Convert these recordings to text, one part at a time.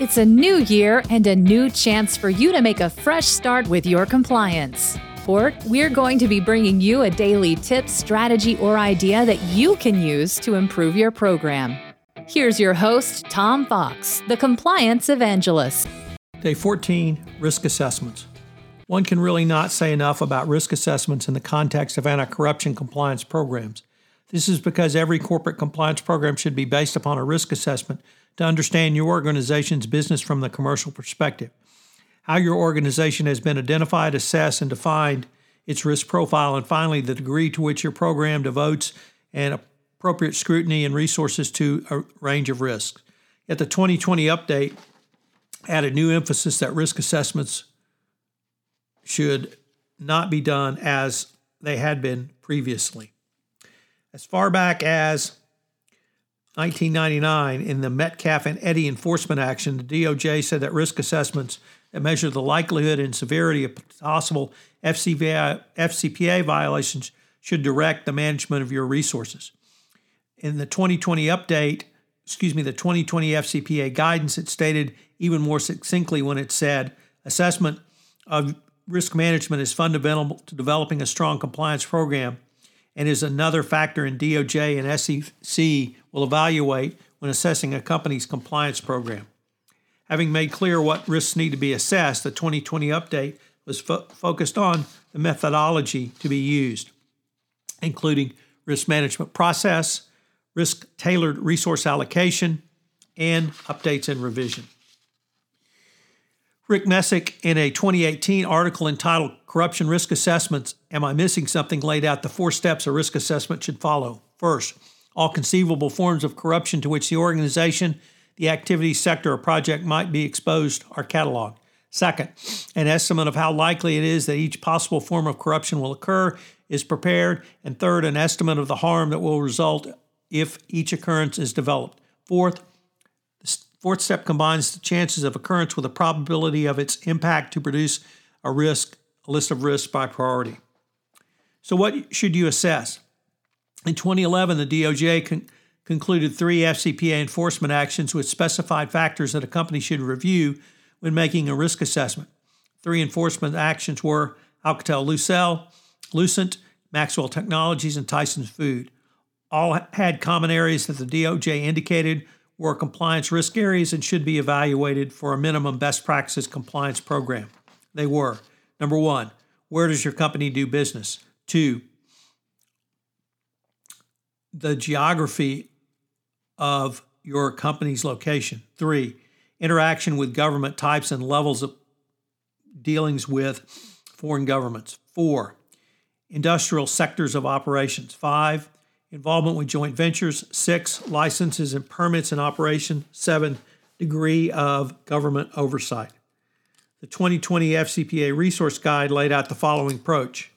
It's a new year and a new chance for you to make a fresh start with your compliance. For we're going to be bringing you a daily tip, strategy, or idea that you can use to improve your program. Here's your host, Tom Fox, the compliance evangelist. Day 14 Risk Assessments. One can really not say enough about risk assessments in the context of anti corruption compliance programs. This is because every corporate compliance program should be based upon a risk assessment to understand your organization's business from the commercial perspective. How your organization has been identified, assessed, and defined its risk profile, and finally, the degree to which your program devotes an appropriate scrutiny and resources to a range of risks. Yet the 2020 update added new emphasis that risk assessments should not be done as they had been previously. As far back as 1999, in the Metcalf and Eddy enforcement action, the DOJ said that risk assessments that measure the likelihood and severity of possible FCPA violations should direct the management of your resources. In the 2020 update, excuse me, the 2020 FCPA guidance, it stated even more succinctly when it said assessment of risk management is fundamental to developing a strong compliance program and is another factor in DOJ and SEC will evaluate when assessing a company's compliance program. Having made clear what risks need to be assessed, the 2020 update was fo- focused on the methodology to be used, including risk management process, risk tailored resource allocation, and updates and revision. Rick Messick, in a 2018 article entitled Corruption Risk Assessments Am I Missing Something? laid out the four steps a risk assessment should follow. First, all conceivable forms of corruption to which the organization, the activity, sector, or project might be exposed are cataloged. Second, an estimate of how likely it is that each possible form of corruption will occur is prepared. And third, an estimate of the harm that will result if each occurrence is developed. Fourth, the Fourth step combines the chances of occurrence with the probability of its impact to produce a risk, a list of risks by priority. So, what should you assess? In 2011, the DOJ con- concluded three FCPA enforcement actions with specified factors that a company should review when making a risk assessment. Three enforcement actions were Alcatel Lucent, Lucent, Maxwell Technologies, and Tyson Food. All had common areas that the DOJ indicated were compliance risk areas and should be evaluated for a minimum best practices compliance program. They were number one, where does your company do business? Two, the geography of your company's location. Three, interaction with government types and levels of dealings with foreign governments. Four, industrial sectors of operations. Five, involvement with joint ventures, six, licenses and permits in operation, seven, degree of government oversight. The 2020 FCPA Resource Guide laid out the following approach.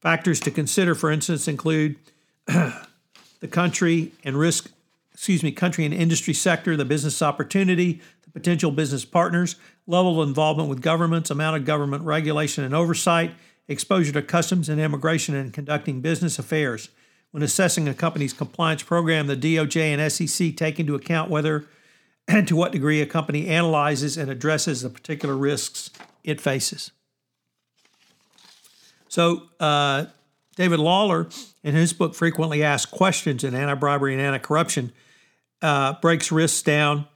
Factors to consider, for instance, include the country and risk, excuse me, country and industry sector, the business opportunity, the potential business partners, level of involvement with governments, amount of government regulation and oversight, exposure to customs and immigration, and conducting business affairs. When assessing a company's compliance program, the DOJ and SEC take into account whether and to what degree a company analyzes and addresses the particular risks it faces. So, uh, David Lawler, in his book Frequently Asked Questions in Anti Bribery and Anti Corruption, uh, breaks risks down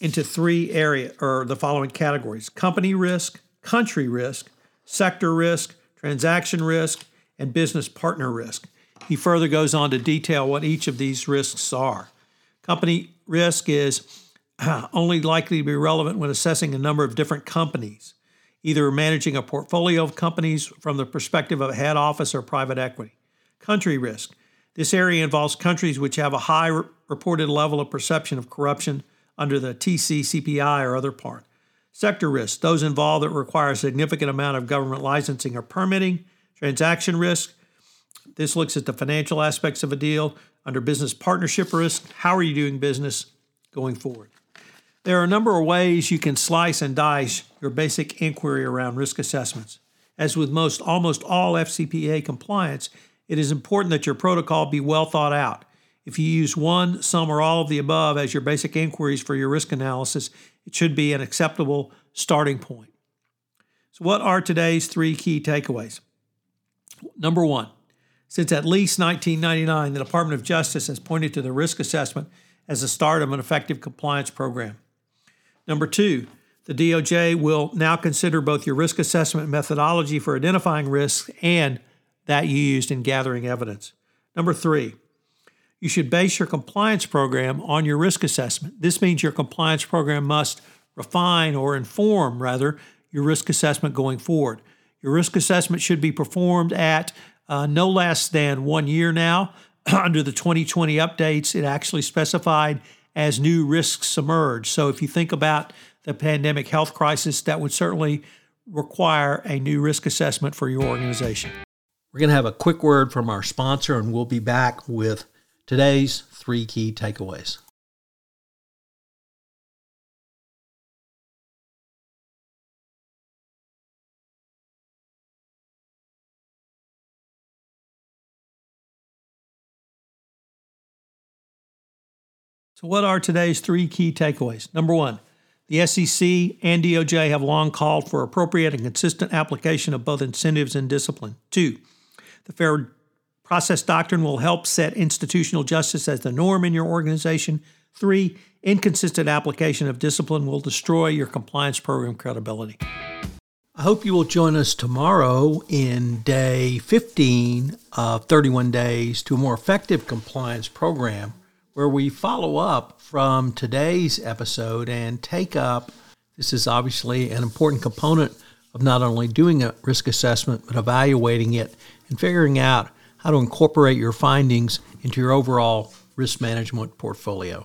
into three areas or the following categories company risk, country risk, sector risk, transaction risk, and business partner risk. He further goes on to detail what each of these risks are. Company risk is only likely to be relevant when assessing a number of different companies, either managing a portfolio of companies from the perspective of a head office or private equity. Country risk This area involves countries which have a high re- reported level of perception of corruption under the TCCPI or other part. Sector risks, those involved that require a significant amount of government licensing or permitting. Transaction risk, this looks at the financial aspects of a deal. Under business partnership risk, how are you doing business going forward? There are a number of ways you can slice and dice your basic inquiry around risk assessments. As with most almost all FCPA compliance, it is important that your protocol be well thought out. If you use one, some, or all of the above as your basic inquiries for your risk analysis, it should be an acceptable starting point. So, what are today's three key takeaways? Number one, since at least 1999, the Department of Justice has pointed to the risk assessment as the start of an effective compliance program. Number two, the DOJ will now consider both your risk assessment methodology for identifying risks and that you used in gathering evidence. Number three, you should base your compliance program on your risk assessment. This means your compliance program must refine or inform, rather, your risk assessment going forward. Your risk assessment should be performed at uh, no less than one year now. Under the 2020 updates, it actually specified as new risks emerge. So if you think about the pandemic health crisis, that would certainly require a new risk assessment for your organization. We're going to have a quick word from our sponsor, and we'll be back with today's three key takeaways. So, what are today's three key takeaways? Number one, the SEC and DOJ have long called for appropriate and consistent application of both incentives and discipline. Two, the fair process doctrine will help set institutional justice as the norm in your organization. Three, inconsistent application of discipline will destroy your compliance program credibility. I hope you will join us tomorrow in day 15 of 31 Days to a More Effective Compliance Program, where we follow up from today's episode and take up this is obviously an important component of not only doing a risk assessment, but evaluating it and figuring out how to incorporate your findings into your overall risk management portfolio.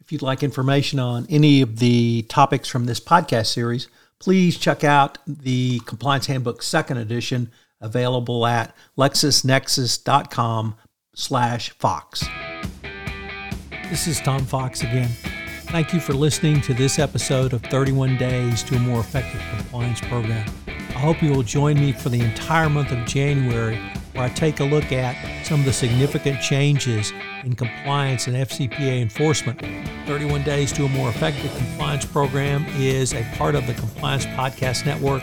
If you'd like information on any of the topics from this podcast series, please check out the Compliance Handbook Second Edition available at lexisnexis.com slash fox. This is Tom Fox again. Thank you for listening to this episode of 31 Days to a More Effective Compliance Program. I hope you will join me for the entire month of January, where I take a look at some of the significant changes in compliance and FCPA enforcement. 31 Days to a More Effective Compliance Program is a part of the Compliance Podcast Network.